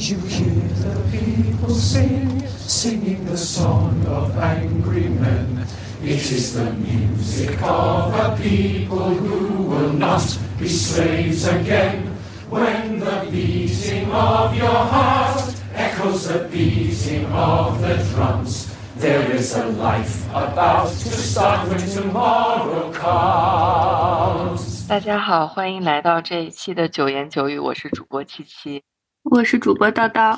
you hear the people sing, singing the song of angry men. It is the music of a people who will not be slaves again. When the beating of your heart echoes the beating of the drums, there is a life about to start when tomorrow comes. 大家好，欢迎来到这一期的九言九语，我是主播七七。 我是主播叨叨，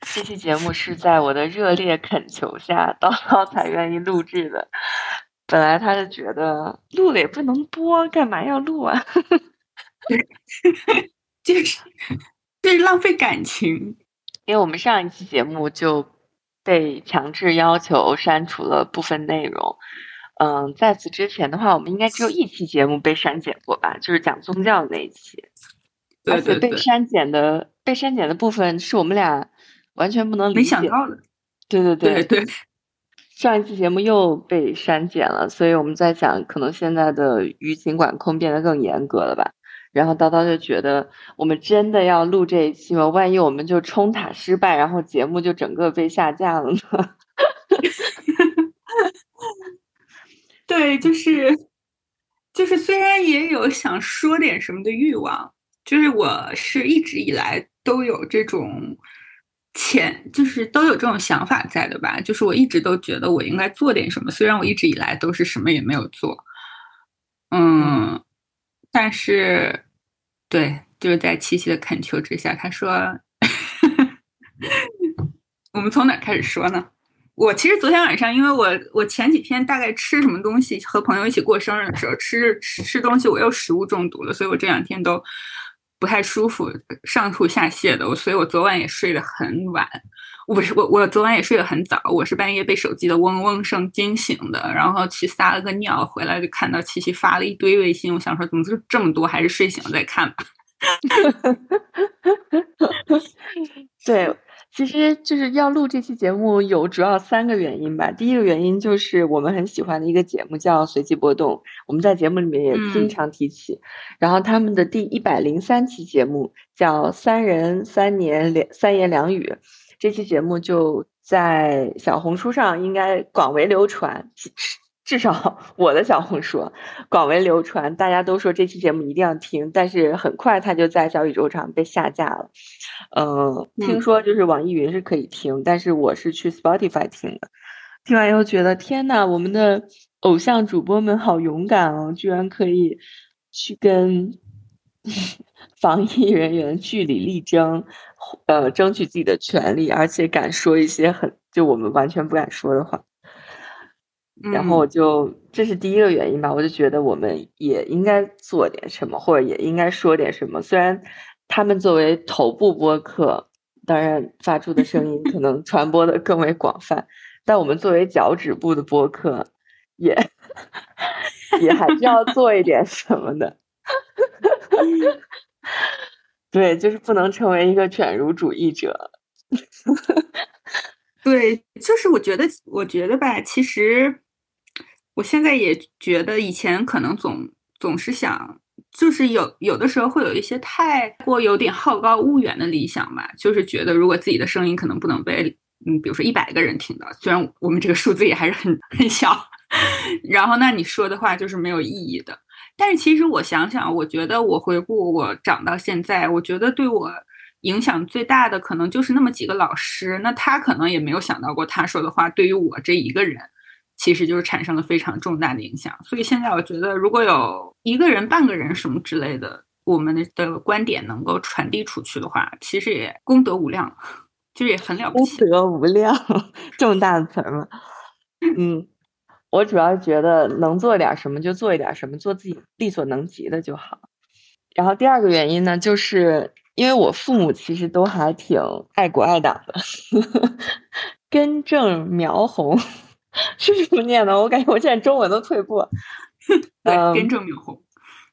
这期节目是在我的热烈恳求下，叨叨才愿意录制的。本来他就觉得录了也不能播，干嘛要录啊？就是就是浪费感情。因为我们上一期节目就被强制要求删除了部分内容。嗯，在此之前的话，我们应该只有一期节目被删减过吧？就是讲宗教的那一期。而且被删减的被删减的部分是我们俩完全不能没想到的。对对对对。上一期节目又被删减了，所以我们在想，可能现在的舆情管控变得更严格了吧？然后叨叨就觉得，我们真的要录这一期吗？万一我们就冲塔失败，然后节目就整个被下架了呢？对，就是就是，虽然也有想说点什么的欲望，就是我是一直以来都有这种潜，就是都有这种想法在的吧。就是我一直都觉得我应该做点什么，虽然我一直以来都是什么也没有做。嗯。但是，对，就是在七夕的恳求之下，他说：“ 我们从哪开始说呢？”我其实昨天晚上，因为我我前几天大概吃什么东西，和朋友一起过生日的时候吃吃东西，我又食物中毒了，所以我这两天都不太舒服，上吐下泻的。我所以我昨晚也睡得很晚。我不是我，我昨晚也睡得很早。我是半夜被手机的嗡嗡声惊醒的，然后去撒了个尿，回来就看到七七发了一堆微信。我想说，怎么就这么多？还是睡醒了再看吧。对，其实就是要录这期节目有主要三个原因吧。第一个原因就是我们很喜欢的一个节目叫《随机波动》，我们在节目里面也经常提起。然后他们的第一百零三期节目叫《三人三年两三言两语》。这期节目就在小红书上应该广为流传，至少 我的小红书广为流传，大家都说这期节目一定要听。但是很快它就在小宇宙上被下架了。嗯，听说就是网易云是可以听，但是我是去 Spotify 听的。听完以后觉得天呐，我们的偶像主播们好勇敢哦，居然可以去跟。防疫人员据理力争，呃，争取自己的权利，而且敢说一些很就我们完全不敢说的话。然后我就这是第一个原因吧，我就觉得我们也应该做点什么，或者也应该说点什么。虽然他们作为头部播客，当然发出的声音可 能传播的更为广泛，但我们作为脚趾部的播客，也也还是要做一点什么的。对，就是不能成为一个犬儒主义者。对，就是我觉得，我觉得吧，其实我现在也觉得，以前可能总总是想，就是有有的时候会有一些太过有点好高骛远的理想吧，就是觉得如果自己的声音可能不能被，嗯，比如说一百个人听到，虽然我们这个数字也还是很很小，然后那你说的话就是没有意义的。但是其实我想想，我觉得我回顾我长到现在，我觉得对我影响最大的可能就是那么几个老师。那他可能也没有想到过，他说的话对于我这一个人，其实就是产生了非常重大的影响。所以现在我觉得，如果有一个人、半个人什么之类的，我们的观点能够传递出去的话，其实也功德无量，就是也很了不起。功德无量，这么大的词儿吗？嗯。我主要觉得能做点什么就做一点什么，做自己力所能及的就好。然后第二个原因呢，就是因为我父母其实都还挺爱国爱党的，根正苗红 是这么念的？我感觉我现在中文都退步。对，根正苗红。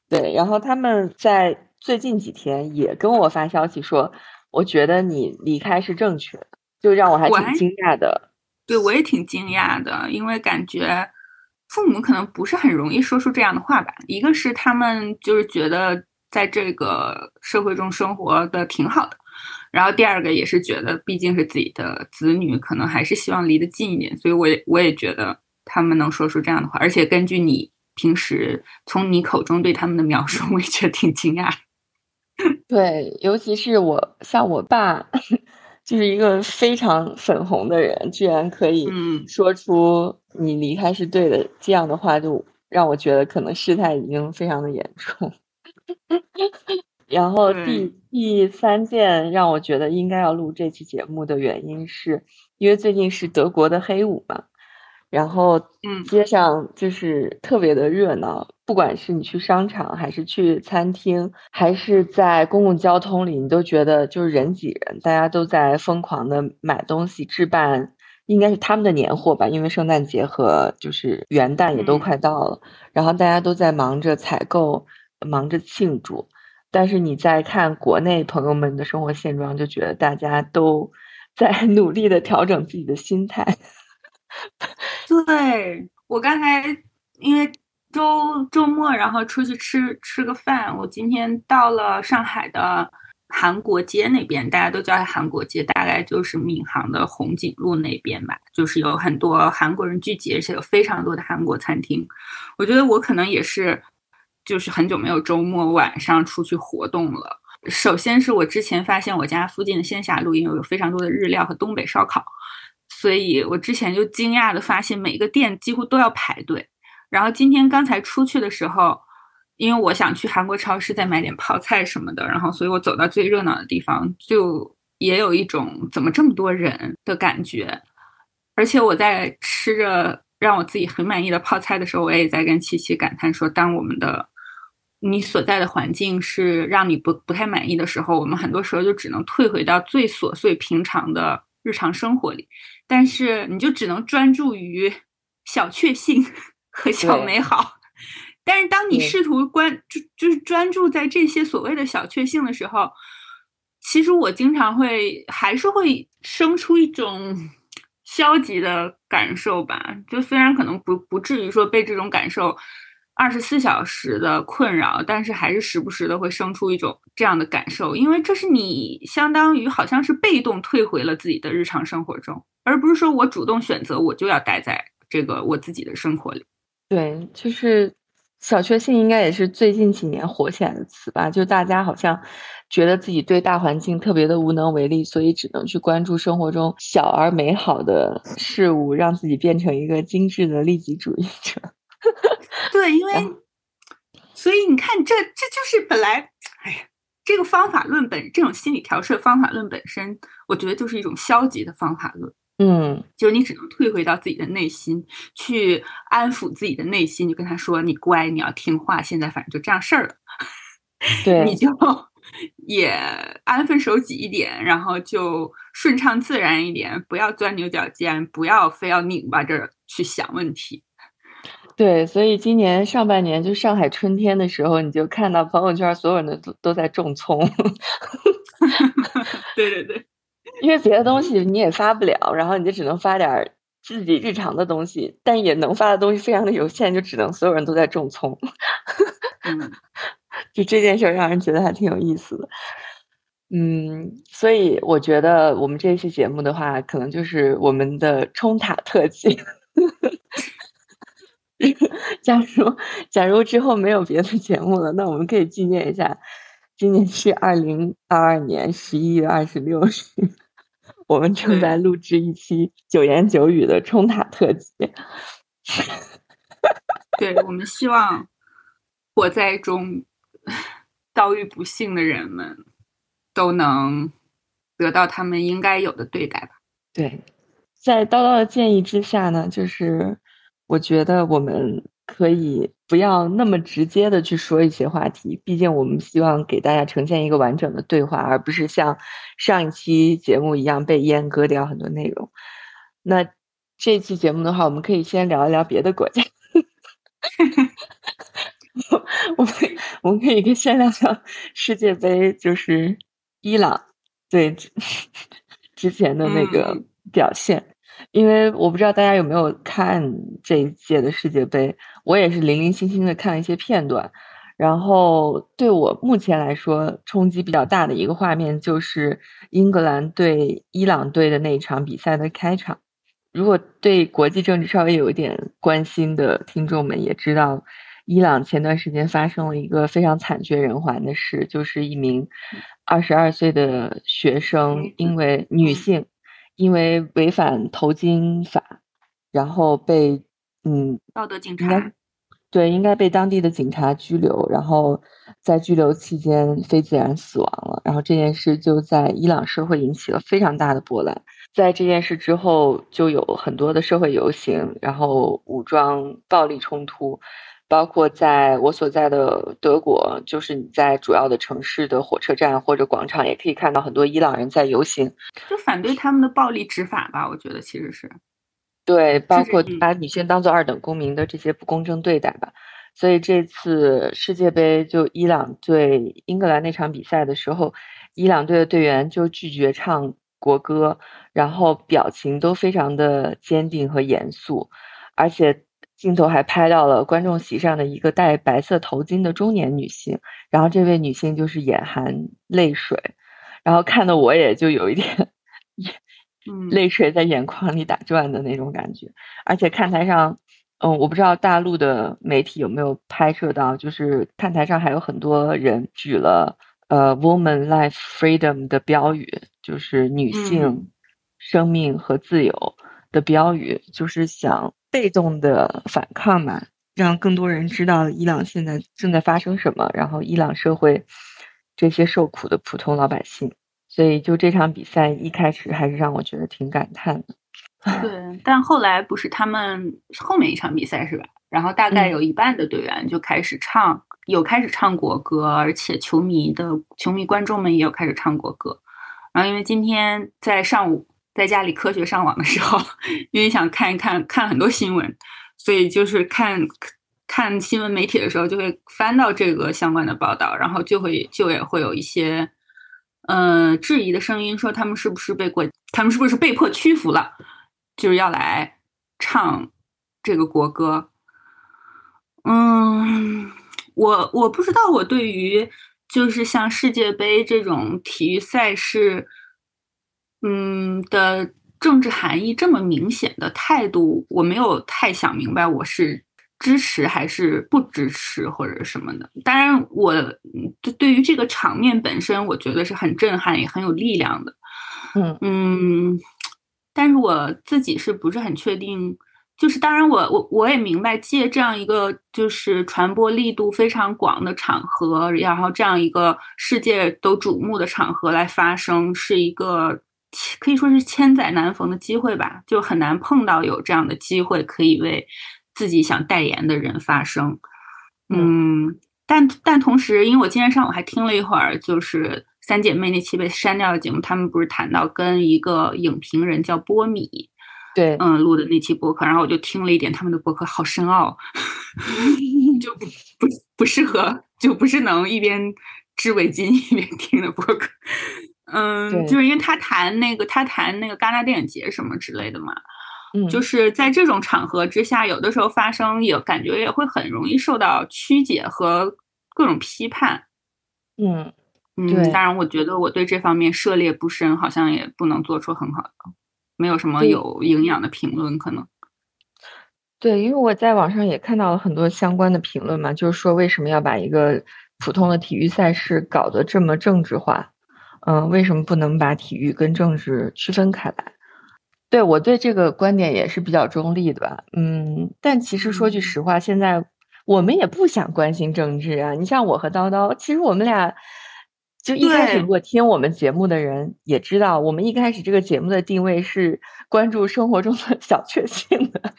对，然后他们在最近几天也跟我发消息说，我觉得你离开是正确的，就让我还挺惊讶的。对，我也挺惊讶的，因为感觉父母可能不是很容易说出这样的话吧。一个是他们就是觉得在这个社会中生活的挺好的，然后第二个也是觉得，毕竟是自己的子女，可能还是希望离得近一点，所以我也我也觉得他们能说出这样的话，而且根据你平时从你口中对他们的描述，我也觉得挺惊讶。对，尤其是我像我爸，就是一个非常粉红的人，居然可以说出“你离开是对的”这样的话，就让我觉得可能事态已经非常的严重。然后第第三件让我觉得应该要录这期节目的原因是，因为最近是德国的黑五嘛，然后嗯，街上就是特别的热闹，不管是你去商场，还是去餐厅，还是在公共交通里，你都觉得就是人挤人，大家都在疯狂的买东西置办，应该是他们的年货吧，因为圣诞节和就是元旦也都快到了，然后大家都在忙着采购，忙着庆祝。但是你在看国内朋友们的生活现状，就觉得大家都 在努力的调整自己的心态。对我刚才因为周周末，然后出去吃吃个饭。我今天到了上海的韩国街那边，大家都叫它韩国街，大概就是闵行的红景路那边吧。就是有很多韩国人聚集，而且有非常多的韩国餐厅。我觉得我可能也是。就是很久没有周末晚上出去活动了。首先是我之前发现我家附近的仙霞路因为有非常多的日料和东北烧烤，所以我之前就惊讶的发现每一个店几乎都要排队。然后今天刚才出去的时候，因为我想去韩国超市再买点泡菜什么的，然后所以我走到最热闹的地方，就也有一种怎么这么多人的感觉。而且我在吃着让我自己很满意的泡菜的时候，我也在跟七七感叹说，当我们的。你所在的环境是让你不不太满意的时候，我们很多时候就只能退回到最琐碎平常的日常生活里，但是你就只能专注于小确幸 和小美好。但是当你试图关就就是专注在这些所谓的小确幸的时候，其实我经常会还是会生出一种消极的感受吧。就虽然可能不不至于说被这种感受。二十四小时的困扰，但是还是时不时的会生出一种这样的感受，因为这是你相当于好像是被动退回了自己的日常生活中，而不是说我主动选择我就要待在这个我自己的生活里。对，就是小确幸应该也是最近几年火起来的词吧？就大家好像觉得自己对大环境特别的无能为力，所以只能去关注生活中小而美好的事物，让自己变成一个精致的利己主义者。对，因为所以你看，这这就是本来，哎呀，这个方法论本这种心理调试方法论本身，我觉得就是一种消极的方法论。嗯，就是你只能退回到自己的内心，去安抚自己的内心，就跟他说：“你乖，你要听话。”现在反正就这样事儿了，对，你就也安分守己一点，然后就顺畅自然一点，不要钻牛角尖，不要非要拧巴着去想问题。对，所以今年上半年就上海春天的时候，你就看到朋友圈所有人都都在种葱。对对对，因为别的东西你也发不了，然后你就只能发点自己日常的东西，但也能发的东西非常的有限，就只能所有人都在种葱。嗯，就这件事儿让人觉得还挺有意思的。嗯，所以我觉得我们这期节目的话，可能就是我们的冲塔特辑。假如假如之后没有别的节目了，那我们可以纪念一下，今年是二零二二年十一月二十六日，我们正在录制一期九言九语的冲塔特辑。对我们希望火灾中遭遇不幸的人们都能得到他们应该有的对待吧。对，在叨叨的建议之下呢，就是。我觉得我们可以不要那么直接的去说一些话题，毕竟我们希望给大家呈现一个完整的对话，而不是像上一期节目一样被阉割掉很多内容。那这期节目的话，我们可以先聊一聊别的国家。我们我们可以先聊聊世界杯，就是伊朗对 之前的那个表现。因为我不知道大家有没有看这一届的世界杯，我也是零零星星的看了一些片段，然后对我目前来说冲击比较大的一个画面就是英格兰对伊朗队的那一场比赛的开场。如果对国际政治稍微有一点关心的听众们也知道，伊朗前段时间发生了一个非常惨绝人寰的事，就是一名二十二岁的学生因为女性因为违反头巾法，然后被嗯道德警察。对，应该被当地的警察拘留，然后在拘留期间非自然死亡了。然后这件事就在伊朗社会引起了非常大的波澜。在这件事之后，就有很多的社会游行，然后武装暴力冲突，包括在我所在的德国，就是你在主要的城市的火车站或者广场，也可以看到很多伊朗人在游行，就反对他们的暴力执法吧。我觉得其实是。对，包括把女性当做二等公民的这些不公正对待吧。所以这次世界杯就伊朗对英格兰那场比赛的时候，伊朗队的队员就拒绝唱国歌，然后表情都非常的坚定和严肃，而且镜头还拍到了观众席上的一个戴白色头巾的中年女性，然后这位女性就是眼含泪水，然后看的我也就有一点。泪水在眼眶里打转的那种感觉，而且看台上，嗯，我不知道大陆的媒体有没有拍摄到，就是看台上还有很多人举了呃 “woman life freedom” 的标语，就是女性生命和自由的标语，就是想被动的反抗嘛，让更多人知道伊朗现在正在发生什么，然后伊朗社会这些受苦的普通老百姓。所以，就这场比赛一开始还是让我觉得挺感叹的。对，但后来不是他们后面一场比赛是吧？然后大概有一半的队员就开始唱，有开始唱国歌，而且球迷的球迷观众们也有开始唱国歌。然后因为今天在上午在家里科学上网的时候，因为想看一看看很多新闻，所以就是看看新闻媒体的时候就会翻到这个相关的报道，然后就会就也会有一些。嗯，质疑的声音说他们是不是被国，他们是不是被迫屈服了，就是要来唱这个国歌。嗯，我我不知道，我对于就是像世界杯这种体育赛事，嗯的政治含义这么明显的态度，我没有太想明白，我是。支持还是不支持或者什么的？当然，我对对于这个场面本身，我觉得是很震撼也很有力量的。嗯嗯，但是我自己是不是很确定？就是当然，我我我也明白，借这样一个就是传播力度非常广的场合，然后这样一个世界都瞩目的场合来发声，是一个可以说是千载难逢的机会吧？就很难碰到有这样的机会可以为。自己想代言的人发声，嗯，但但同时，因为我今天上午还听了一会儿，就是三姐妹那期被删掉的节目，他们不是谈到跟一个影评人叫波米，对，嗯，录的那期播客，然后我就听了一点他们的播客，好深奥，就不不不适合，就不是能一边织围巾一边听的播客，嗯，就是因为他谈那个他谈那个戛纳电影节什么之类的嘛。就是在这种场合之下，有的时候发生也感觉也会很容易受到曲解和各种批判。嗯嗯，当然，我觉得我对这方面涉猎不深，好像也不能做出很好的，没有什么有营养的评论。可能对，因为我在网上也看到了很多相关的评论嘛，就是说为什么要把一个普通的体育赛事搞得这么政治化？嗯，为什么不能把体育跟政治区分开来？对我对这个观点也是比较中立的吧，嗯，但其实说句实话，现在我们也不想关心政治啊。你像我和叨叨，其实我们俩就一开始如果听我们节目的人也知道，我们一开始这个节目的定位是关注生活中的小确幸的，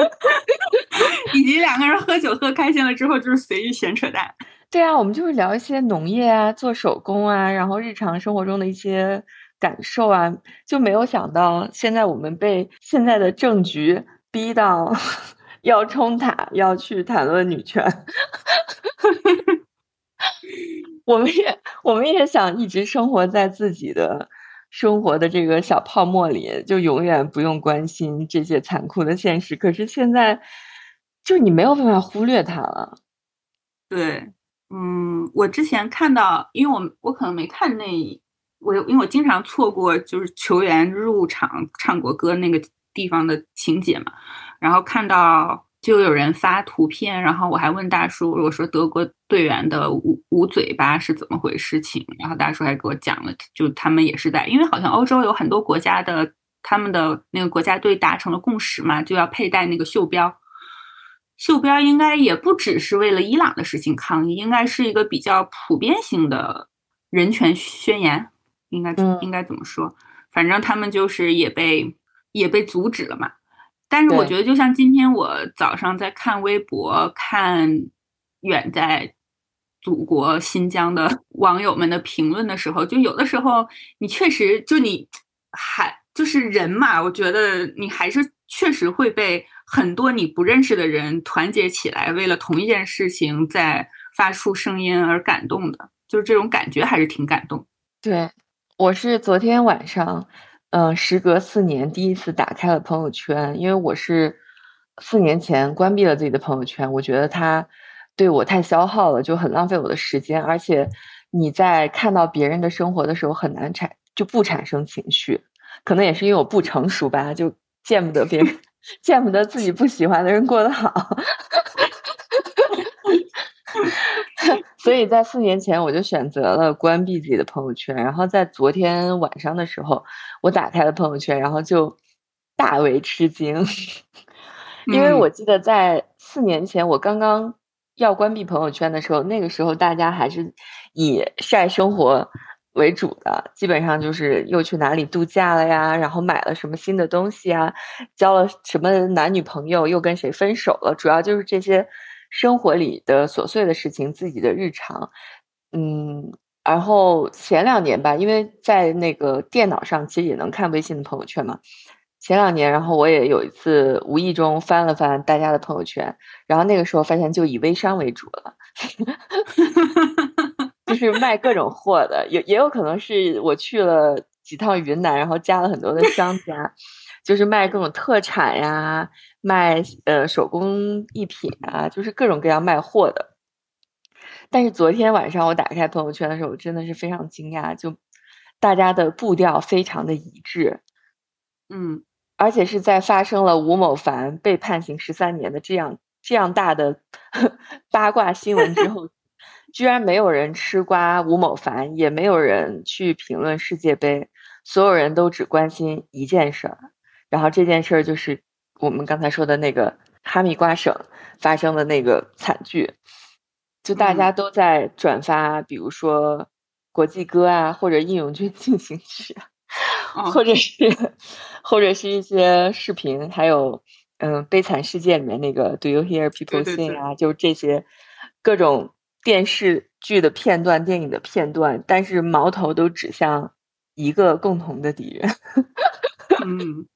以及两个人喝酒喝开心了之后就是随意闲扯淡。对啊，我们就是聊一些农业啊、做手工啊，然后日常生活中的一些。感受啊，就没有想到现在我们被现在的政局逼到 要冲塔，要去谈论女权。我们也我们也想一直生活在自己的生活的这个小泡沫里，就永远不用关心这些残酷的现实。可是现在，就你没有办法忽略它了。对，嗯，我之前看到，因为我我可能没看那，我因为我经常错过就是球员入场唱国歌那个地方的情节嘛，然后看到。就有人发图片，然后我还问大叔，我说德国队员的捂捂嘴巴是怎么回事情，然后大叔还给我讲了，就他们也是在，因为好像欧洲有很多国家的他们的那个国家队达成了共识嘛，就要佩戴那个袖标，袖标应该也不只是为了伊朗的事情抗议，应该是一个比较普遍性的人权宣言，应该应该怎么说？反正他们就是也被也被阻止了嘛。但是我觉得，就像今天我早上在看微博，看远在祖国新疆的 网友们的评论的时候，就有的时候你确实就你还就是人嘛，我觉得你还是确实会被很多你不认识的人团结起来，为了同一件事情在发出声音而感动的，就是这种感觉还是挺感动。对，我是昨天晚上。嗯，时隔四年，第一次打开了朋友圈，因为我是四年前关闭了自己的朋友圈，我觉得它对我太消耗了，就很浪费我的时间。而且你在看到别人的生活的时候，很难产就不产生情绪，可能也是因为我不成熟吧，就见不得别人，见不得自己不喜欢的人过得好。所以在四年前，我就选择了关闭自己的朋友圈。然后在昨天晚上的时候，我打开了朋友圈，然后就大为吃惊，因为我记得在四年前我刚刚要关闭朋友圈的时候，那个时候大家还是以晒生活为主的，基本上就是又去哪里度假了呀，然后买了什么新的东西啊，交了什么男女朋友，又跟谁分手了，主要就是这些。生活里的琐碎的事情，自己的日常，嗯，然后前两年吧，因为在那个电脑上其实也能看微信的朋友圈嘛。前两年，然后我也有一次无意中翻了翻大家的朋友圈，然后那个时候发现就以微商为主了，就是卖各种货的，也也有可能是我去了几趟云南，然后加了很多的商家。就是卖各种特产呀，卖呃手工艺品啊，就是各种各样卖货的。但是昨天晚上我打开朋友圈的时候，真的是非常惊讶，就大家的步调非常的一致，嗯，而且是在发生了吴某凡被判刑十三年的这样这样大的 八卦新闻之后，居然没有人吃瓜吴某凡，也没有人去评论世界杯，所有人都只关心一件事儿。然后这件事儿就是我们刚才说的那个哈密瓜省发生的那个惨剧，就大家都在转发，比如说国际歌啊，或者义勇军进行曲，或者是或者是一些视频，还有嗯悲惨世界里面那个 Do you hear people sing 啊，就这些各种电视剧的片段、电影的片段，但是矛头都指向一个共同的敌人。嗯。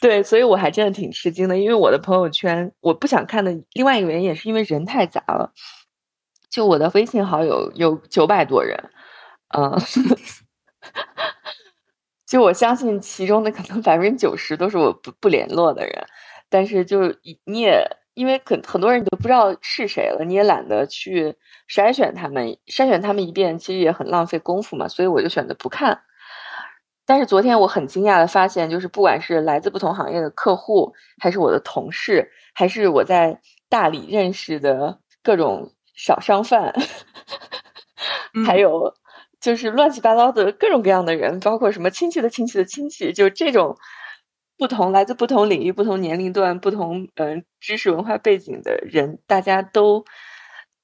对，所以我还真的挺吃惊的，因为我的朋友圈我不想看的另外一个原因也是因为人太杂了，就我的微信好友有九百多人，嗯，就我相信其中的可能百分之九十都是我不不联络的人，但是就你也因为很很多人都不知道是谁了，你也懒得去筛选他们，筛选他们一遍其实也很浪费功夫嘛，所以我就选择不看。但是昨天我很惊讶的发现，就是不管是来自不同行业的客户，还是我的同事，还是我在大理认识的各种小商贩，还有就是乱七八糟的各种各样的人，包括什么亲戚的亲戚的亲戚，就这种不同来自不同领域、不同年龄段、不同嗯知识文化背景的人，大家都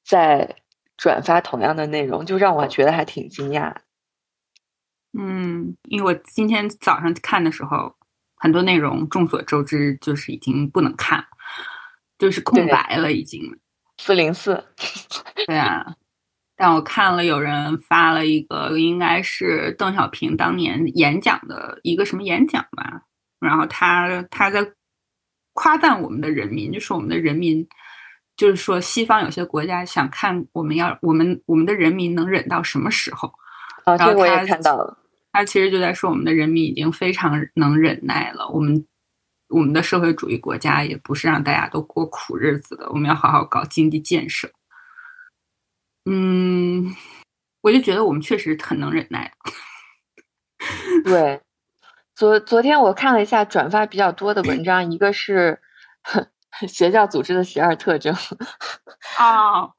在转发同样的内容，就让我觉得还挺惊讶。嗯，因为我今天早上看的时候，很多内容众所周知，就是已经不能看，就是空白了，已经四零四。对啊，但我看了有人发了一个，应该是邓小平当年演讲的一个什么演讲吧，然后他他在夸赞我们的人民，就说我们的人民，就是说西方有些国家想看我们要我们我们的人民能忍到什么时候。啊，这个我也看到了。他其实就在说，我们的人民已经非常能忍耐了。我们我们的社会主义国家也不是让大家都过苦日子的，我们要好好搞经济建设。嗯，我就觉得我们确实很能忍耐。对，昨昨天我看了一下转发比较多的文章，一个是 邪教组织的十二特征啊，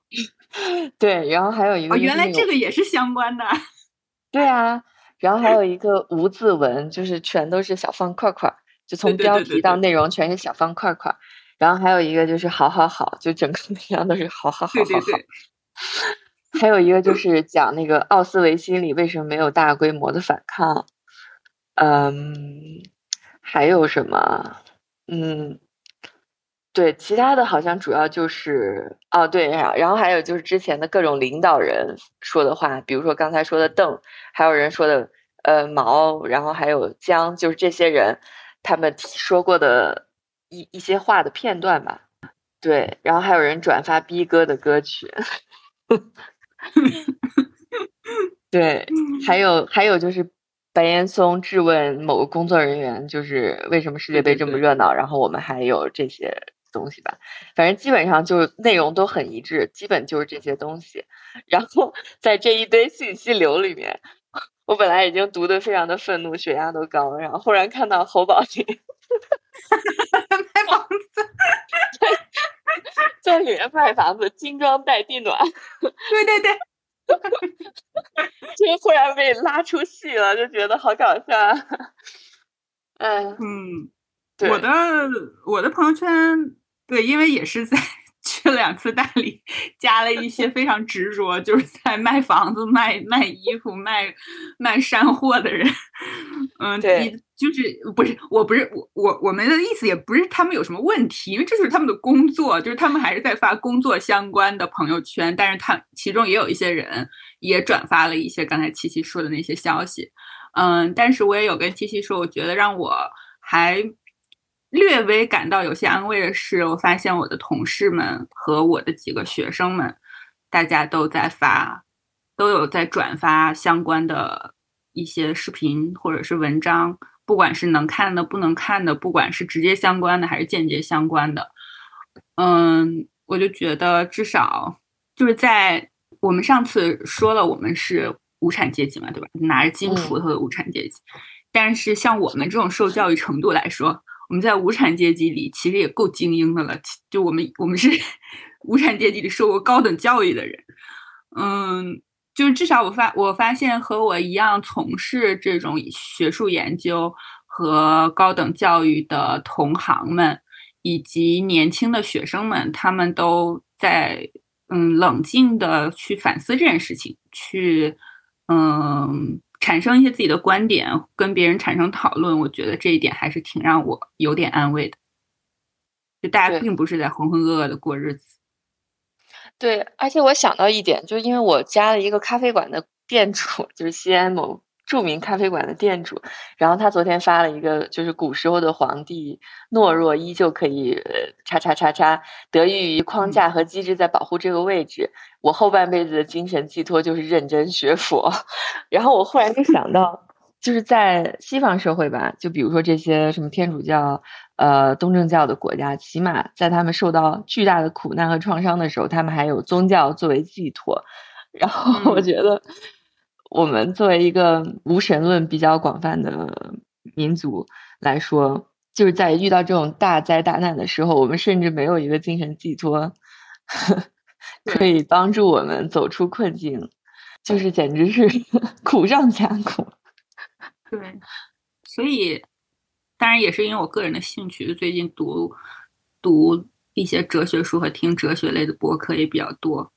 对，然后还有一个，原来这个也是相关的。对啊，然后还有一个无字文，就是全都是小方块块，就从标题到内容全是小方块块。然后还有一个就是好好好，就整个内容都是好好好好好。还有一个就是讲那个奥斯维辛里为什么没有大规模的反抗，嗯，还有什么？嗯，对，其他的好像主要就是哦，对，然后还有就是之前的各种领导人说的话，比如说刚才说的邓，还有人说的呃毛，然后还有江，就是这些人他们说过的一一些话的片段吧。对，然后还有人转发逼哥的歌曲。对，还有还有就是白岩松质问某个工作人员，就是为什么世界杯这么热闹，然后我们还有这些东西吧，反正基本上就是内容都很一致，基本就是这些东西。然后在这一堆信息流里面，我本来已经读的非常的愤怒，血压都高，然后忽然看到侯宝林 卖房子，在里面卖房子，精装带地暖，对对对。就忽然被拉出戏了，就觉得好搞笑。嗯嗯，我的我的朋友圈，对，因为也是在去了两次大理，加了一些非常执着，就是在卖房子、卖卖衣服、卖卖山货的人。嗯，对，就是不是，我不是我我我们的意思也不是他们有什么问题，因为这就是他们的工作，就是他们还是在发工作相关的朋友圈，但是他其中也有一些人也转发了一些刚才七七说的那些消息，嗯，但是我也有跟七七说，我觉得让我还略微感到有些安慰的是，我发现我的同事们和我的几个学生们，大家都在发，都有在转发相关的。一些视频或者是文章，不管是能看的、不能看的，不管是直接相关的还是间接相关的，嗯，我就觉得至少就是在我们上次说了，我们是无产阶级嘛，对吧？拿着金锄头的无产阶级，但是像我们这种受教育程度来说，我们在无产阶级里其实也够精英的了。就我们，我们是 无产阶级里受过高等教育的人，嗯。就是至少我发我发现和我一样从事这种学术研究和高等教育的同行们，以及年轻的学生们，他们都在嗯冷静的去反思这件事情，去嗯产生一些自己的观点，跟别人产生讨论。我觉得这一点还是挺让我有点安慰的。就大家并不是在浑浑噩噩的过日子。对，而且我想到一点，就是因为我加了一个咖啡馆的店主，就是西安某著名咖啡馆的店主，然后他昨天发了一个，就是古时候的皇帝懦弱依旧可以叉叉叉叉，得益于框架和机制在保护这个位置。我后半辈子的精神寄托就是认真学佛。然后我忽然就想到，就是在西方社会吧，就比如说这些什么天主教。呃，东正教的国家，起码在他们受到巨大的苦难和创伤的时候，他们还有宗教作为寄托。然后，我觉得我们作为一个无神论比较广泛的民族来说，就是在遇到这种大灾大难的时候，我们甚至没有一个精神寄托 可以帮助我们走出困境，就是简直是 苦上加苦。对，所以。当然也是因为我个人的兴趣，最近读读一些哲学书和听哲学类的博客也比较多。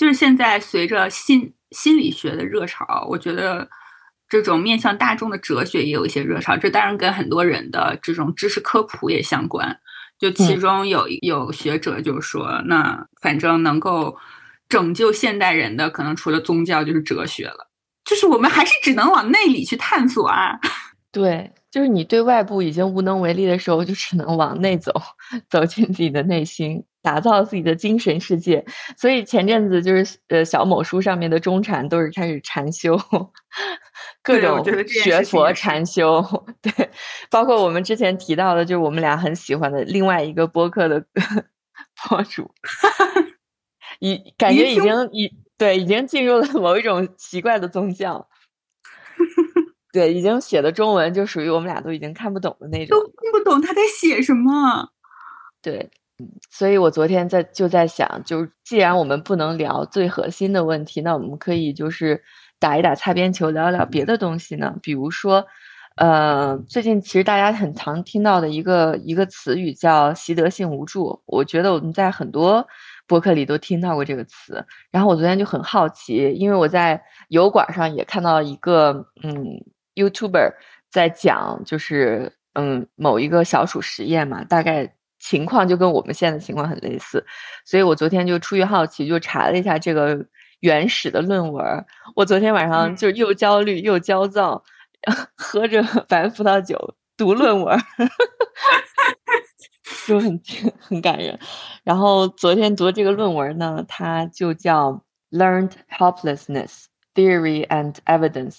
就是现在随着心心理学的热潮，我觉得这种面向大众的哲学也有一些热潮。这当然跟很多人的这种知识科普也相关。就其中有有学者就说，那反正能够拯救现代人的，可能除了宗教就是哲学了。就是我们还是只能往内里去探索啊。对。就是你对外部已经无能为力的时候，就只能往内走，走进自己的内心，打造自己的精神世界。所以前阵子就是呃小某书上面的中产都是开始禅修，各种学佛禅修。对，包括我们之前提到的，就是我们俩很喜欢的另外一个播客的 博主，已感觉已经已对已经进入了某一种奇怪的宗教。对，已经写的中文就属于我们俩都已经看不懂的那种，都听不懂他在写什么。对，所以我昨天在就在想，就是既然我们不能聊最核心的问题，那我们可以就是打一打擦边球，聊一聊别的东西呢。比如说，呃，最近其实大家很常听到的一个一个词语叫习得性无助，我觉得我们在很多博客里都听到过这个词。然后我昨天就很好奇，因为我在油管上也看到一个嗯。YouTuber 在讲，就是嗯，某一个小鼠实验嘛，大概情况就跟我们现在的情况很类似，所以我昨天就出于好奇，就查了一下这个原始的论文。我昨天晚上就又焦虑又焦躁，喝着白葡萄酒读论文，就很 很感人。然后昨天读的这个论文呢，它就叫《Learned Helplessness Theory and Evidence》。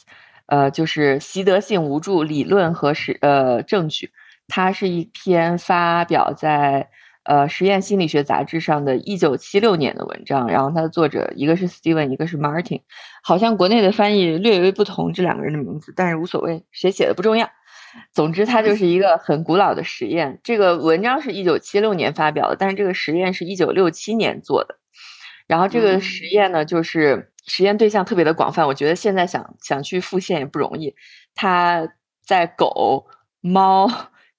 呃，就是习得性无助理论和实呃证据，它是一篇发表在呃实验心理学杂志上的一九七六年的文章，然后它的作者一个是 Steven，一个是 Martin，好像国内的翻译略微不同这两个人的名字，但是无所谓，谁写的不重要。总之，它就是一个很古老的实验。这个文章是一九七六年发表的，但是这个实验是一九六七年做的。然后这个实验呢，就是。实验对象特别的广泛，我觉得现在想想去复现也不容易。他在狗、猫、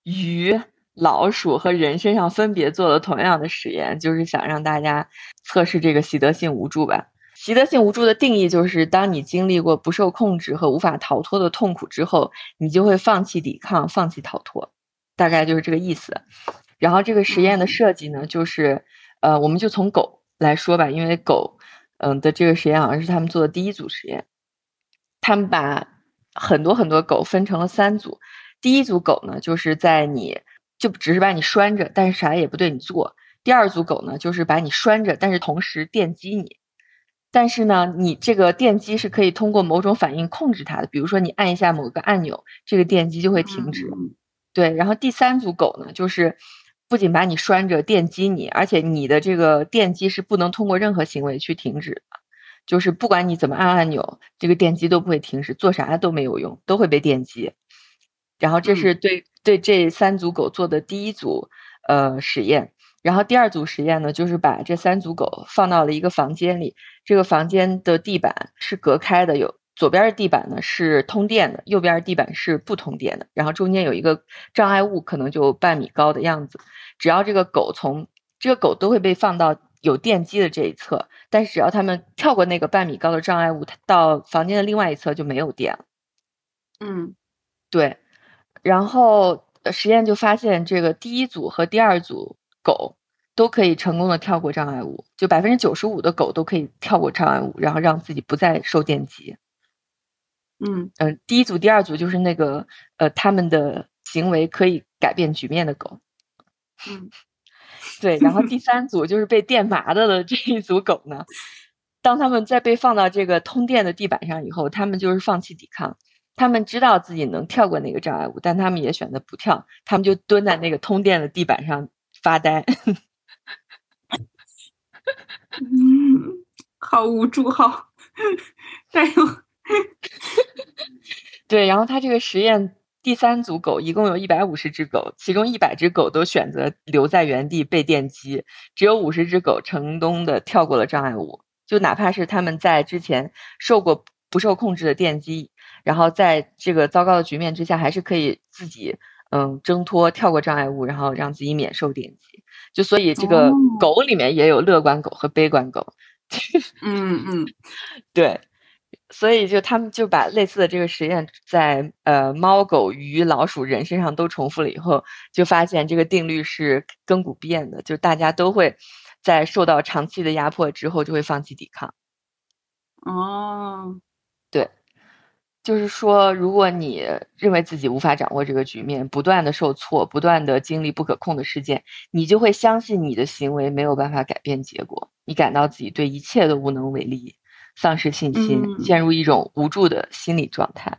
鱼、老鼠和人身上分别做了同样的实验，就是想让大家测试这个习得性无助吧。习得性无助的定义就是，当你经历过不受控制和无法逃脱的痛苦之后，你就会放弃抵抗，放弃逃脱，大概就是这个意思。然后这个实验的设计呢，就是呃，我们就从狗来说吧，因为狗。嗯的这个实验好像是他们做的第一组实验，他们把很多很多狗分成了三组。第一组狗呢，就是在你就只是把你拴着，但是啥也不对你做。第二组狗呢，就是把你拴着，但是同时电击你。但是呢，你这个电击是可以通过某种反应控制它的，比如说你按一下某个按钮，这个电击就会停止。对，然后第三组狗呢，就是。不仅把你拴着电击你，而且你的这个电击是不能通过任何行为去停止的，就是不管你怎么按按钮，这个电击都不会停止，做啥都没有用，都会被电击。然后这是对对这三组狗做的第一组呃实验，然后第二组实验呢，就是把这三组狗放到了一个房间里，这个房间的地板是隔开的，有。左边的地板呢是通电的，右边的地板是不通电的，然后中间有一个障碍物，可能就半米高的样子。只要这个狗从这个狗都会被放到有电机的这一侧，但是只要它们跳过那个半米高的障碍物，它到房间的另外一侧就没有电了。嗯，对。然后实验就发现，这个第一组和第二组狗都可以成功的跳过障碍物，就百分之九十五的狗都可以跳过障碍物，然后让自己不再受电击。嗯嗯，第一组、第二组就是那个呃，他们的行为可以改变局面的狗。嗯，对，然后第三组就是被电麻的的这一组狗呢，当他们在被放到这个通电的地板上以后，他们就是放弃抵抗，他们知道自己能跳过那个障碍物，但他们也选择不跳，他们就蹲在那个通电的地板上发呆。嗯，好无助，好，加油。对，然后他这个实验第三组狗一共有一百五十只狗，其中一百只狗都选择留在原地被电击，只有五十只狗成功的跳过了障碍物。就哪怕是他们在之前受过不受控制的电击，然后在这个糟糕的局面之下，还是可以自己嗯挣脱跳过障碍物，然后让自己免受电击。就所以这个狗里面也有乐观狗和悲观狗。嗯嗯，对。所以，就他们就把类似的这个实验在呃猫、狗、鱼、老鼠、人身上都重复了以后，就发现这个定律是亘古不变的，就大家都会在受到长期的压迫之后就会放弃抵抗。哦，对，就是说，如果你认为自己无法掌握这个局面，不断的受挫，不断的经历不可控的事件，你就会相信你的行为没有办法改变结果，你感到自己对一切都无能为力。丧失信心，陷入一种无助的心理状态。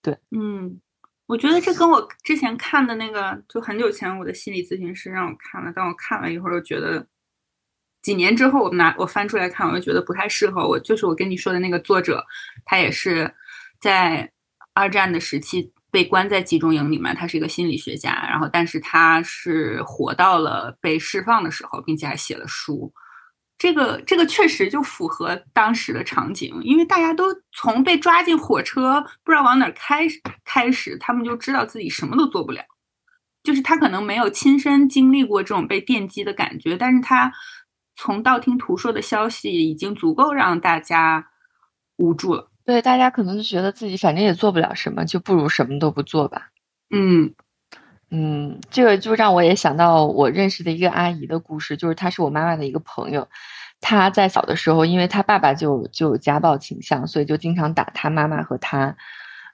对，嗯，我觉得这跟我之前看的那个，就很久前我的心理咨询师让我看了，但我看了一会儿，又觉得几年之后，我拿我翻出来看，我就觉得不太适合我。就是我跟你说的那个作者，他也是在二战的时期被关在集中营里面，他是一个心理学家。然后，但是他是活到了被释放的时候，并且还写了书。这个这个确实就符合当时的场景，因为大家都从被抓进火车不知道往哪儿开开始，他们就知道自己什么都做不了。就是他可能没有亲身经历过这种被电击的感觉，但是他从道听途说的消息已经足够让大家无助了。对，大家可能就觉得自己反正也做不了什么，就不如什么都不做吧。嗯嗯，这个就让我也想到我认识的一个阿姨的故事，就是她是我妈妈的一个朋友，她在小的时候，因为她爸爸就就有家暴倾向，所以就经常打她妈妈和她，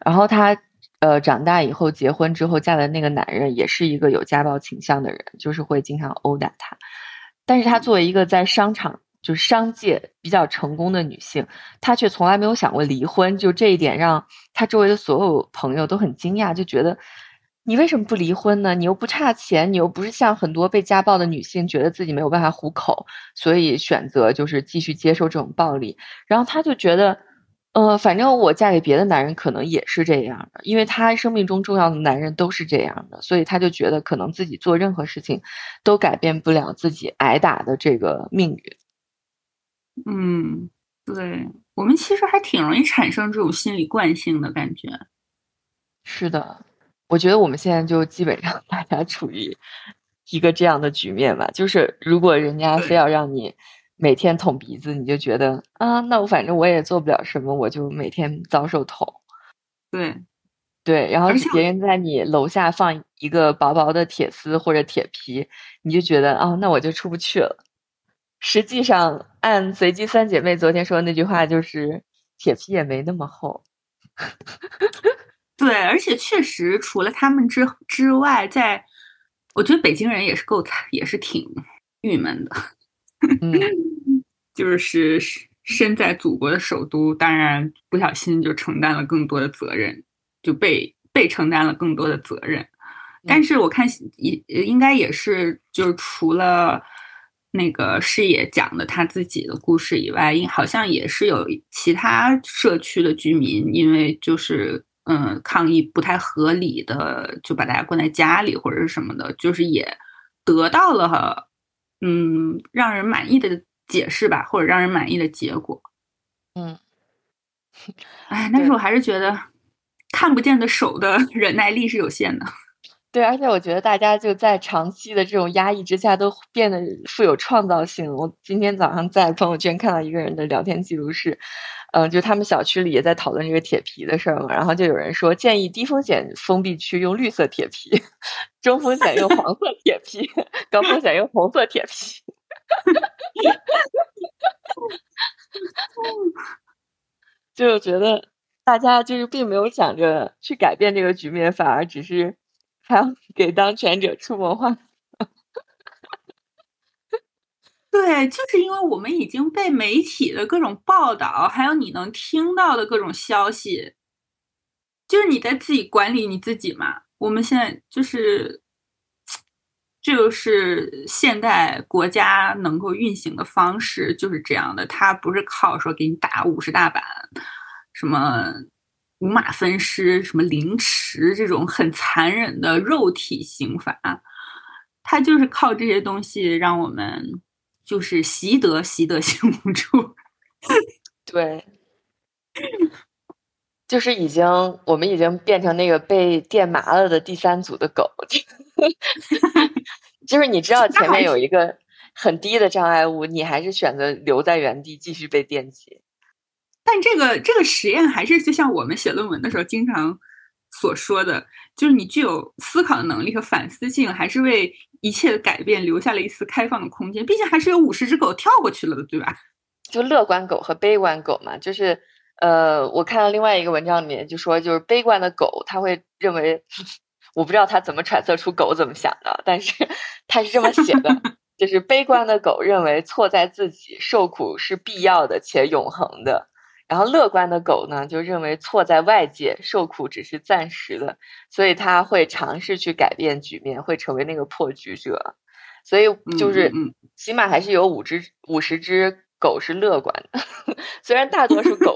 然后她。呃，长大以后结婚之后嫁的那个男人也是一个有家暴倾向的人，就是会经常殴打她。但是她作为一个在商场就是商界比较成功的女性，她却从来没有想过离婚。就这一点，让她周围的所有朋友都很惊讶，就觉得你为什么不离婚呢？你又不差钱，你又不是像很多被家暴的女性，觉得自己没有办法糊口，所以选择就是继续接受这种暴力。然后她就觉得。呃，反正我嫁给别的男人可能也是这样的，因为他生命中重要的男人都是这样的，所以他就觉得可能自己做任何事情都改变不了自己挨打的这个命运。嗯，对我们其实还挺容易产生这种心理惯性的感觉。是的，我觉得我们现在就基本上 大家处于一个这样的局面吧，就是如果人家非要让你。每天捅鼻子，你就觉得啊，那我反正我也做不了什么，我就每天遭受捅。对，对，然后别人在你楼下放一个薄薄的铁丝或者铁皮，你就觉得啊，那我就出不去了。实际上，按随机三姐妹昨天说的那句话，就是铁皮也没那么厚。对，而且确实，除了他们之之外，在我觉得北京人也是够惨，也是挺郁闷的。嗯，就是身在祖国的首都，当然不小心就承担了更多的责任，就被被承担了更多的责任。但是我看也应该也是，就是除了那个视野讲的他自己的故事以外，应好像也是有其他社区的居民，因为就是嗯抗议不太合理的，就把大家关在家里或者是什么的，就是也得到了。嗯，让人满意的解释吧，或者让人满意的结果。嗯，哎，但是我还是觉得看不见的手的 忍耐力是有限的。对，而且我觉得大家就在长期的这种压抑之下，都变得富有创造性。我今天早上在朋友圈看到一个人的聊天记录是。嗯，就他们小区里也在讨论这个铁皮的事儿嘛，然后就有人说建议低风险封闭区用绿色铁皮，中风险用黄色铁皮，高风险用红色铁皮。就觉得大家就是并没有想着去改变这个局面，反而只是 还要 给当权者出谋划策。对，就是因为我们已经被媒体的各种报道，还有你能听到的各种消息，就是你在自己管理你自己嘛。我们现在就是，这就是现代国家能够运行的方式，就是这样的。它不是靠说给你打五十大板，什么五马分尸、什么凌迟这种很残忍的肉体刑罚，它就是靠这些东西让我们。就是习得习得性无助，对，就是已经我们已经变成那个被电麻了的第三组的狗，就是你知道前面有一个很低的障碍物，你还是选择留在原地继续被电击。但这个这个实验还是就像我们写论文的时候经常所说的，就是你具有思考的能力和反思性，还是为。一切的改变留下了一丝开放的空间，毕竟还是有五十只狗跳过去了的，对吧？就乐观狗和悲观狗嘛，就是呃，我看到另外一个文章里面就说，就是悲观的狗，他会认为，我不知道他怎么揣测出狗怎么想的，但是他是这么写的，就是悲观的狗认为错在自己，受苦是必要的且永恒的。然后乐观的狗呢，就认为错在外界，受苦只是暂时的，所以他会尝试去改变局面，会成为那个破局者。所以就是起码还是有五只五十只狗是乐观的，虽然大多数狗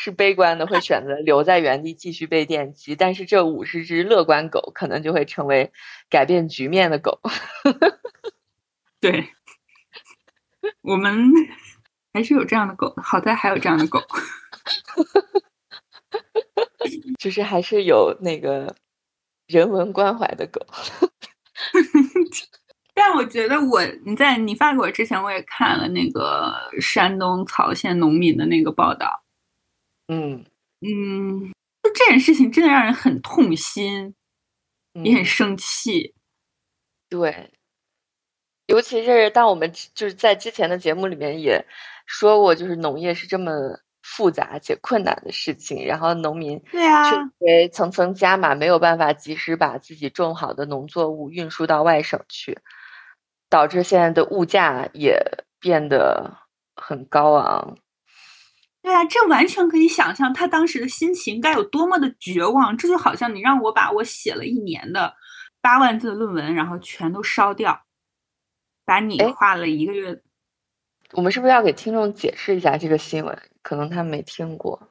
是悲观的，会 选择留在原地继续被电击，但是这五十只乐观狗可能就会成为改变局面的狗。对，我们还是有这样的狗，好在还有这样的狗，就是还是有那个人文关怀的狗。但我觉得我你在你发给我之前，我也看了那个山东曹县农民的那个报道。嗯嗯，就这件事情真的让人很痛心，也很生气。对。尤其是当我们就是在之前的节目里面也说过，就是农业是这么复杂且困难的事情，然后农民对啊，因为层层加码，没有办法及时把自己种好的农作物运输到外省去，导致现在的物价也变得很高昂。对啊，这完全可以想象他当时的心情该有多么的绝望。这就好像你让我把我写了一年的八万字的论文，然后全都烧掉。把你画了一个月，我们是不是要给听众解释一下这个新闻？可能他没听过。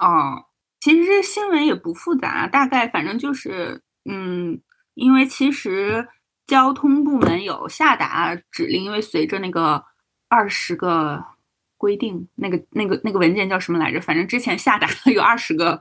哦，其实这新闻也不复杂，大概反正就是，嗯，因为其实交通部门有下达指令，因为随着那个二十个规定，那个那个那个文件叫什么来着？反正之前下达了有二十个。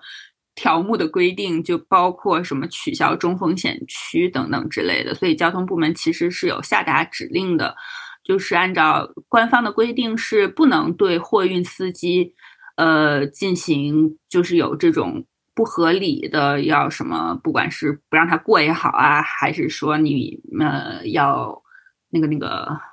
条目的规定就包括什么取消中风险区等等之类的，所以交通部门其实是有下达指令的，就是按照官方的规定是不能对货运司机，呃进行就是有这种不合理的要什么，不管是不让他过也好啊，还是说你呃要那个那个。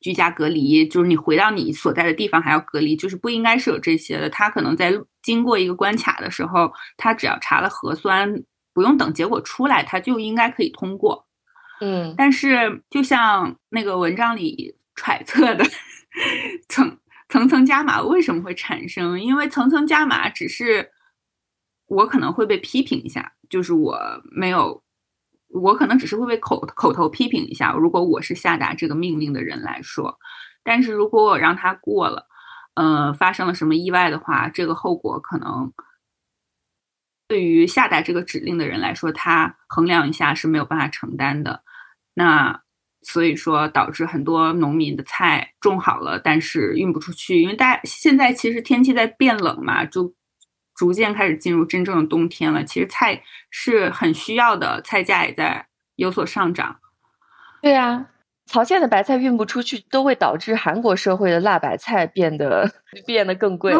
居家隔离就是你回到你所在的地方还要隔离，就是不应该是有这些的。他可能在经过一个关卡的时候，他只要查了核酸，不用等结果出来，他就应该可以通过。嗯，但是就像那个文章里揣测的，层层层加码为什么会产生？因为层层加码只是我可能会被批评一下，就是我没有。我可能只是会被口口头批评一下，如果我是下达这个命令的人来说，但是如果我让他过了，呃，发生了什么意外的话，这个后果可能对于下达这个指令的人来说，他衡量一下是没有办法承担的。那所以说导致很多农民的菜种好了，但是运不出去，因为大家现在其实天气在变冷嘛，就。逐渐开始进入真正的冬天了，其实菜是很需要的，菜价也在有所上涨。对啊，曹县的白菜运不出去，都会导致韩国社会的辣白菜变得 变得更贵。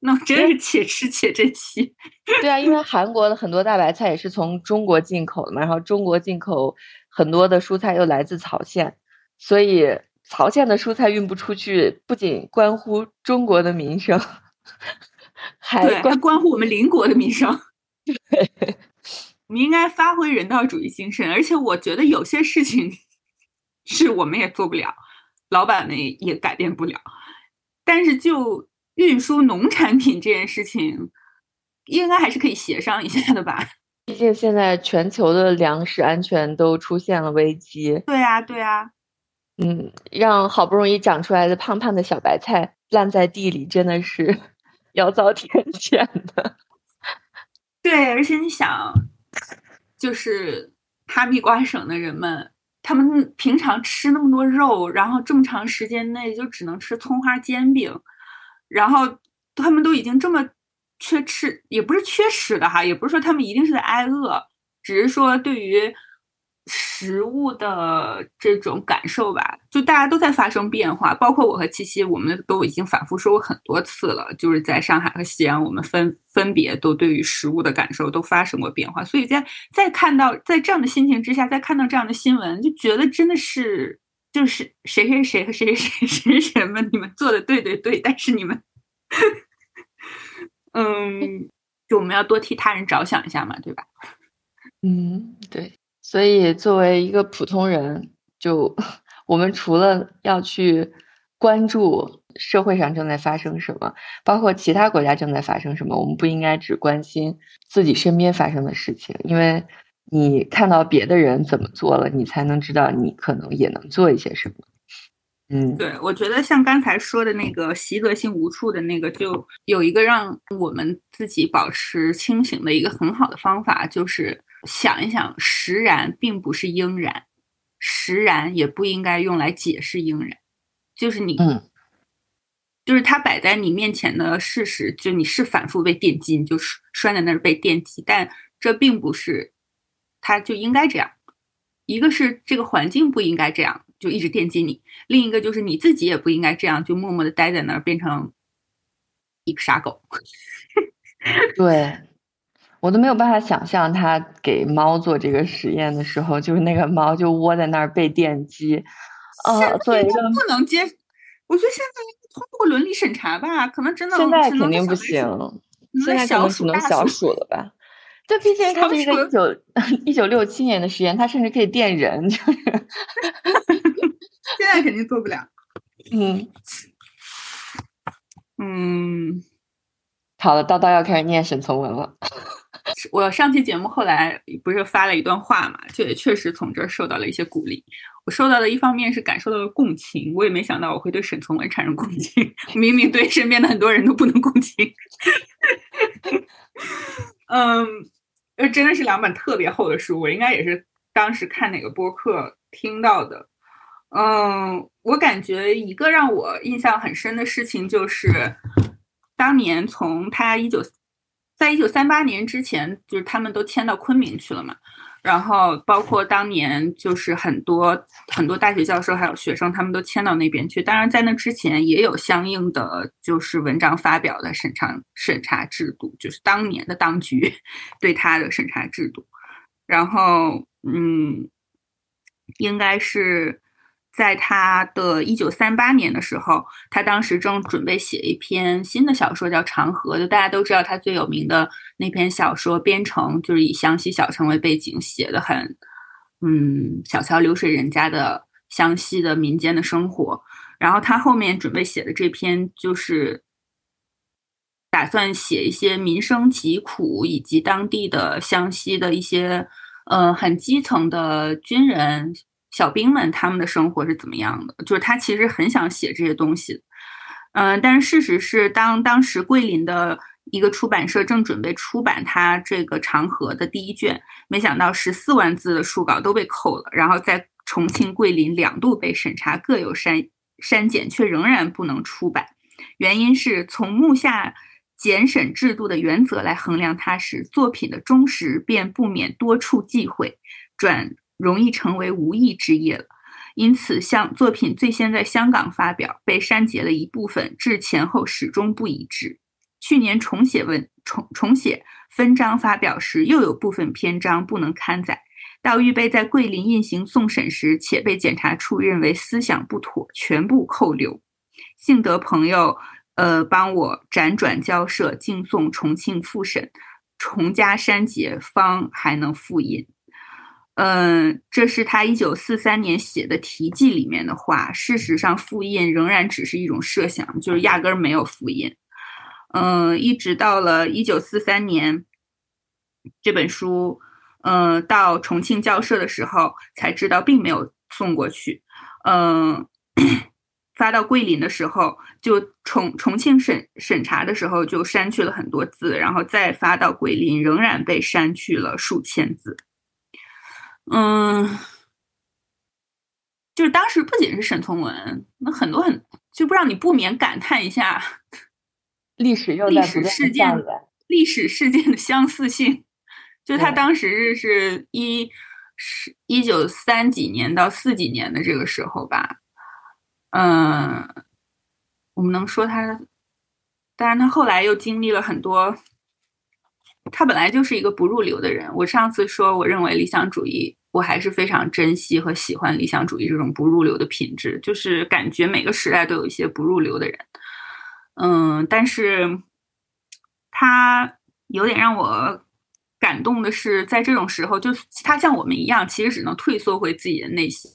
那真是且吃且珍惜。对啊，因为韩国的很多大白菜也是从中国进口的嘛，然后中国进口很多的蔬菜又来自曹县，所以曹县的蔬菜运不出去，不仅关乎中国的民生。还关关乎我们邻国的民生。对，我们应该发挥人道主义精神，而且我觉得有些事情是我们也做不了，老板们也改变不了。但是就运输农产品这件事情，应该还是可以协商一下的吧？毕竟现在全球的粮食安全都出现了危机。对啊，对啊。嗯，让好不容易长出来的胖胖的小白菜烂在地里，真的是。要遭天谴的，对，而且你想，就是哈密瓜省的人们，他们平常吃那么多肉，然后这么长时间内就只能吃葱花煎饼，然后他们都已经这么缺吃，也不是缺食的哈，也不是说他们一定是在挨饿，只是说对于。食物的这种感受吧，就大家都在发生变化，包括我和七七，我们都已经反复说过很多次了。就是在上海和西安，我们分分别都对于食物的感受都发生过变化。所以在在看到在这样的心情之下，再看到这样的新闻，就觉得真的是就是谁谁谁和谁谁谁谁谁们，你们做的对对对，但是你们，嗯，就我们要多替他人着想一下嘛，对吧？嗯，对。所以，作为一个普通人，就 我们除了要去关注社会上正在发生什么，包括其他国家正在发生什么，我们不应该只关心自己身边发生的事情，因为你看到别的人怎么做了，你才能知道你可能也能做一些什么。嗯，对，我觉得像刚才说的那个习得性无处的那个，就有一个让我们自己保持清醒的一个很好的方法，就是想一想，实然并不是应然，实然也不应该用来解释应然，就是你，嗯，就是它摆在你面前的事实，就你是反复被电击，你就拴在那儿被电击，但这并不是，它就应该这样。一个是这个环境不应该这样。就一直电击你，另一个就是你自己也不应该这样，就默默的待在那儿，变成一个傻狗。对我都没有办法想象他给猫做这个实验的时候，就是那个猫就窝在那儿被电击。呃，对，不能接。我觉得现在通过伦理审查吧，可能真的现在肯定不行，现在可能只能小鼠了吧。这毕竟它是一个一九 一九六七年的实验，它甚至可以电人，就是。现在肯定做不了。嗯嗯，好了，叨叨要开始念沈从文了。我上期节目后来不是发了一段话嘛，就也确实从这儿受到了一些鼓励。我受到的一方面是感受到了共情，我也没想到我会对沈从文产生共情，明明对身边的很多人都不能共情。嗯。呃，真的是两本特别厚的书，我应该也是当时看哪个播客听到的。嗯，我感觉一个让我印象很深的事情就是，当年从他一九，在一九三八年之前，就是他们都迁到昆明去了嘛。然后包括当年就是很多很多大学教授还有学生，他们都迁到那边去。当然，在那之前也有相应的就是文章发表的审查审查制度，就是当年的当局对他的审查制度。然后，嗯，应该是。在他的一九三八年的时候，他当时正准备写一篇新的小说，叫《长河》。就大家都知道，他最有名的那篇小说《边城》，就是以湘西小城为背景，写的很，嗯，小桥流水人家的湘西的民间的生活。然后他后面准备写的这篇，就是打算写一些民生疾苦，以及当地的湘西的一些，呃，很基层的军人。小兵们他们的生活是怎么样的？就是他其实很想写这些东西，嗯，但是事实是，当当时桂林的一个出版社正准备出版他这个《长河》的第一卷，没想到十四万字的书稿都被扣了，然后在重庆、桂林两度被审查，各有删删减，却仍然不能出版。原因是从目下检审制度的原则来衡量它时，作品的忠实便不免多处忌讳，转。容易成为无意之业了，因此，像作品最先在香港发表，被删节了一部分，至前后始终不一致。去年重写文重重写分章发表时，又有部分篇章不能刊载。到预备在桂林印行送审时，且被检查处认为思想不妥，全部扣留。幸得朋友呃帮我辗转交涉，敬送重庆复审，重加删节，方还能复印。嗯，这是他一九四三年写的题记里面的话。事实上，复印仍然只是一种设想，就是压根儿没有复印。嗯，一直到了一九四三年，这本书，嗯，到重庆校社的时候，才知道并没有送过去。嗯，发到桂林的时候，就重重庆审审查的时候就删去了很多字，然后再发到桂林，仍然被删去了数千字。嗯，就是当时不仅是沈从文，那很多很就不让你不免感叹一下 历史又历史事件历史事件的相似性。就他当时是一是一九三几年到四几年的这个时候吧，嗯，我们能说他，当然他后来又经历了很多。他本来就是一个不入流的人。我上次说，我认为理想主义，我还是非常珍惜和喜欢理想主义这种不入流的品质。就是感觉每个时代都有一些不入流的人，嗯，但是他有点让我感动的是，在这种时候，就他像我们一样，其实只能退缩回自己的内心。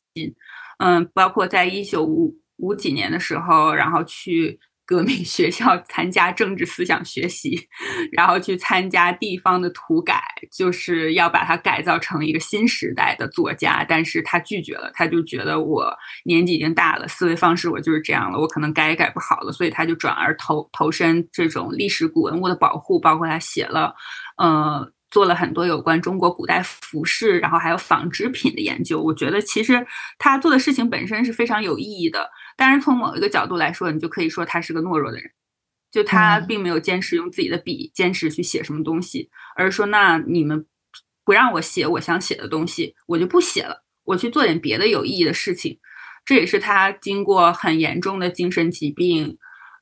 嗯，包括在一九五五几年的时候，然后去。革命 学校参加政治思想学习，然后去参加地方的土改，就是要把他改造成一个新时代的作家。但是他拒绝了，他就觉得我年纪已经大了，思维方式我就是这样了，我可能改也改不好了，所以他就转而投投身这种历史古文物的保护，包括他写了，呃。做了很多有关中国古代服饰，然后还有纺织品的研究。我觉得其实他做的事情本身是非常有意义的。但是从某一个角度来说，你就可以说他是个懦弱的人，就他并没有坚持用自己的笔，坚持去写什么东西，而是说那你们不让我写我想写的东西，我就不写了，我去做点别的有意义的事情。这也是他经过很严重的精神疾病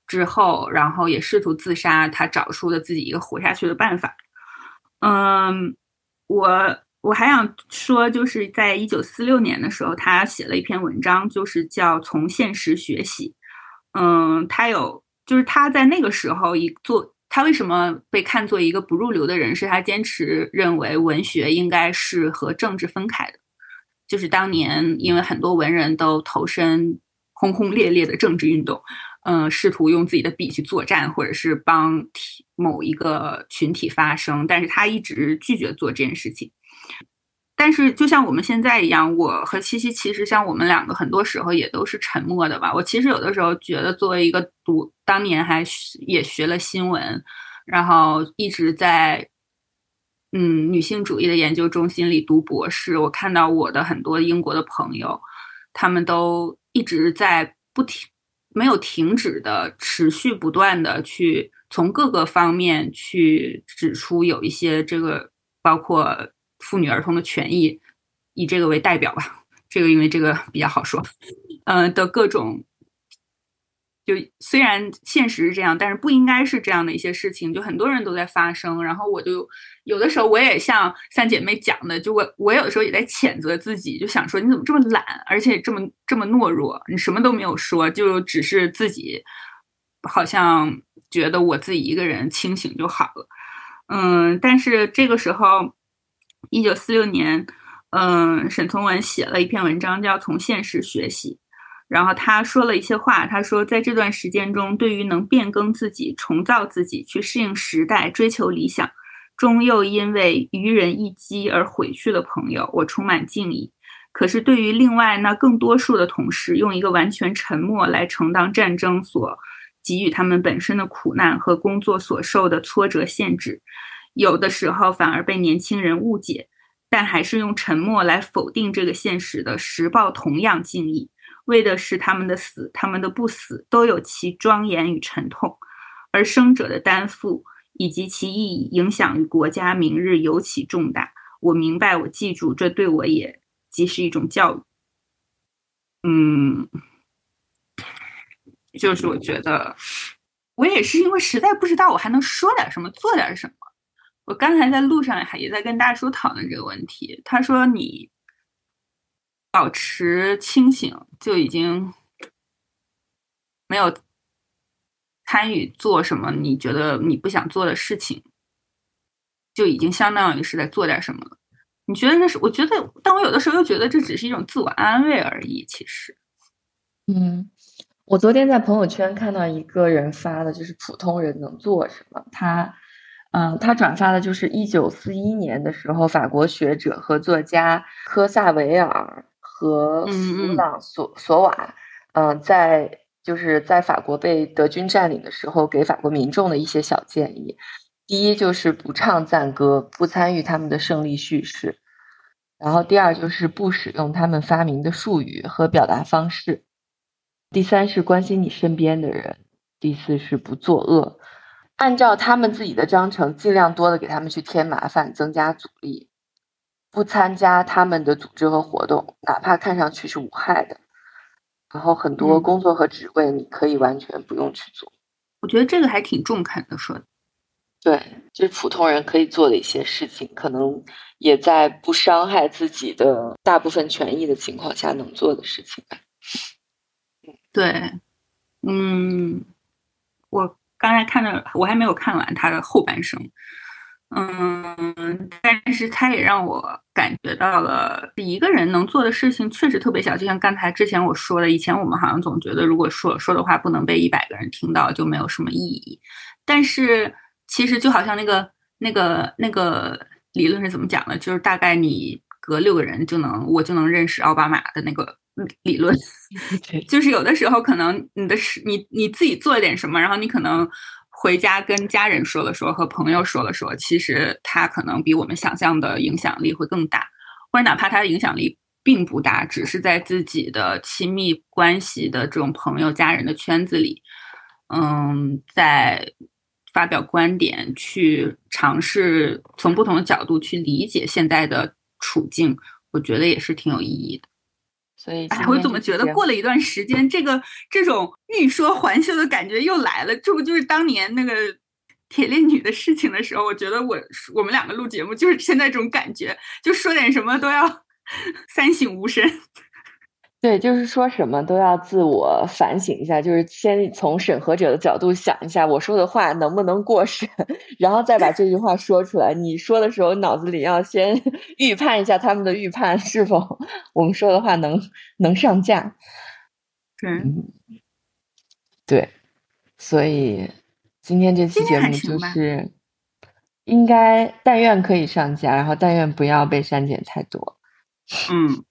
之后，然后也试图自杀，他找出了自己一个活下去的办法。嗯，我我还想说，就是在一九四六年的时候，他写了一篇文章，就是叫《从现实学习》。嗯，他有，就是他在那个时候一做，他为什么被看作一个不入流的人？是他坚持认为文学应该是和政治分开的。就是当年因为很多文人都投身轰轰烈烈的政治运动。嗯，试图用自己的笔去作战，或者是帮某一个群体发声，但是他一直拒绝做这件事情。但是，就像我们现在一样，我和七七其实像我们两个，很多时候也都是沉默的吧。我其实有的时候觉得，作为一个读，当年还也学了新闻，然后一直在嗯女性主义的研究中心里读博士，我看到我的很多英国的朋友，他们都一直在不停。没有停止的、持续不断的去从各个方面去指出有一些这个包括妇女儿童的权益，以这个为代表吧，这个因为这个比较好说，嗯的各种。就虽然现实是这样，但是不应该是这样的一些事情，就很多人都在发生。然后我就有的时候我也像三姐妹讲的，就我我有的时候也在谴责自己，就想说你怎么这么懒，而且这么这么懦弱，你什么都没有说，就只是自己好像觉得我自己一个人清醒就好了。嗯，但是这个时候，一九四六年，嗯，沈从文写了一篇文章，叫《从现实学习》。然后他说了一些话，他说，在这段时间中，对于能变更自己、重造自己、去适应时代、追求理想，终又因为愚人一击而毁去的朋友，我充满敬意。可是，对于另外那更多数的同事，用一个完全沉默来承担战争所给予他们本身的苦难和工作所受的挫折限制，有的时候反而被年轻人误解，但还是用沉默来否定这个现实的时报同样敬意。为的是他们的死，他们的不死都有其庄严与沉痛，而生者的担负以及其意义影响于国家明日尤其重大。我明白，我记住，这对我也即是一种教育。嗯，就是我觉得，我也是因为实在不知道我还能说点什么，做点什么。我刚才在路上还也在跟大叔讨论这个问题，他说你。保持清醒就已经没有参与做什么你觉得你不想做的事情，就已经相当于是在做点什么了。你觉得那是？我觉得，但我有的时候又觉得这只是一种自我安慰而已。其实，嗯，我昨天在朋友圈看到一个人发的，就是普通人能做什么。他，嗯，他转发的就是一九四一年的时候，法国学者和作家科萨维尔。和弗朗索索瓦，嗯，在就是在法国被德军占领的时候，给法国民众的一些小建议。第一就是不唱赞歌，不参与他们的胜利叙事；然后第二就是不使用他们发明的术语和表达方式；第三是关心你身边的人；第四是不作恶，按照他们自己的章程，尽量多的给他们去添麻烦，增加阻力。不参加他们的组织和活动，哪怕看上去是无害的。然后很多工作和职位，你可以完全不用去做。我觉得这个还挺中肯的，说的。对，就是普通人可以做的一些事情，可能也在不伤害自己的大部分权益的情况下能做的事情。对，嗯，我刚才看的，我还没有看完他的后半生。嗯，但是他也让我感觉到了一个人能做的事情确实特别小，就像刚才之前我说的，以前我们好像总觉得如果说说的话不能被一百个人听到就没有什么意义，但是其实就好像那个那个那个理论是怎么讲的，就是大概你隔六个人就能我就能认识奥巴马的那个理论，就是有的时候可能你的事你你自己做一点什么，然后你可能。回家跟家人说了说，和朋友说了说，其实他可能比我们想象的影响力会更大，或者哪怕他的影响力并不大，只是在自己的亲密关系的这种朋友、家人的圈子里，嗯，在发表观点，去尝试从不同的角度去理解现在的处境，我觉得也是挺有意义的。所以，我怎么觉得过了一段时间，这个这种欲说还休的感觉又来了？这不就是当年那个铁链女的事情的时候？我觉得我我们两个录节目就是现在这种感觉，就说点什么都要 三省吾身。对，就是说什么都要自我反省一下，就是先从审核者的角度想一下，我说的话能不能过审，然后再把这句话说出来。你说的时候，脑子里要先 预判一下他们的预判是否我们说的话能能上架。嗯，对，所以今天这期节目就是应该但愿可以上架，然后但愿不要被删减太多。嗯。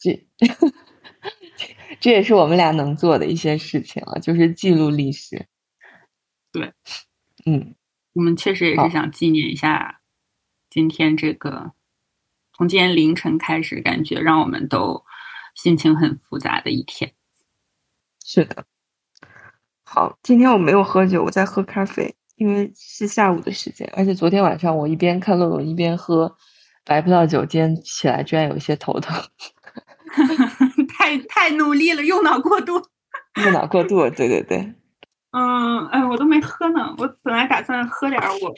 这 这也是我们俩能做的一些事情了，就是记录历史。对，嗯，我们确实也是想纪念一下今天这个从今天凌晨开始，感觉让我们都心情很复杂的一天。是的。好，今天我没有喝酒，我在喝咖啡，因为是下午的时间，而且昨天晚上我一边看漏斗一边喝。白葡萄酒，今天起来居然有一些头疼，太太努力了，用脑过度，用脑过度，对对对，嗯，哎，我都没喝呢，我本来打算喝点我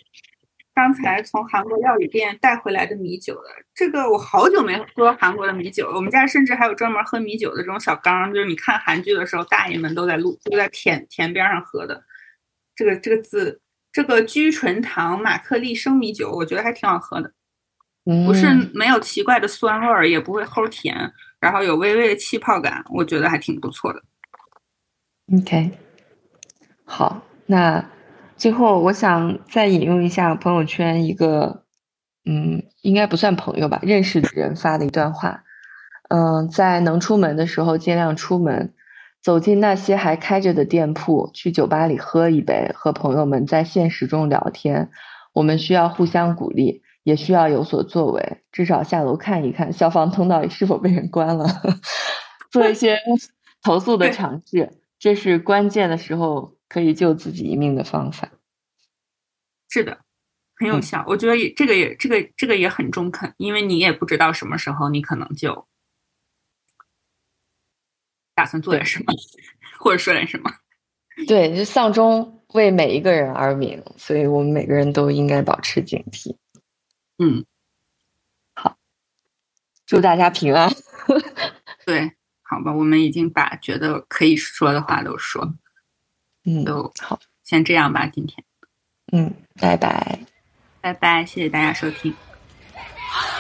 刚才从韩国料理店带回来的米酒的，这个我好久没喝韩国的米酒了，我们家甚至还有专门喝米酒的这种小缸，就是你看韩剧的时候，大爷们都在路都在田田边上喝的，这个这个字，这个居醇堂马克利生米酒，我觉得还挺好喝的。不是没有奇怪的酸味儿，也不会齁甜，然后有微微的气泡感，我觉得还挺不错的。OK，好，那最后我想再引用一下朋友圈一个，嗯，应该不算朋友吧，认识的人发的一段话。嗯，在能出门的时候尽量出门，走进那些还开着的店铺，去酒吧里喝一杯，和朋友们在现实中聊天。我们需要互相鼓励。也需要有所作为，至少下楼看一看消防通道里是否被人关了，做一些 投诉的尝试，这是关键的时候可以救自己一命的方法。是的，很有效。我觉得也这个也这个这个也很中肯，因为你也不知道什么时候你可能就打算做点什么，或者说点什么。对，就丧钟为每一个人而鸣，所以我们每个人都应该保持警惕。嗯，好，祝大家平安。对，好吧，我们已经把觉得可以说的话都说，嗯，都好，先这样吧，今天，嗯，拜拜，拜拜，谢谢大家收听。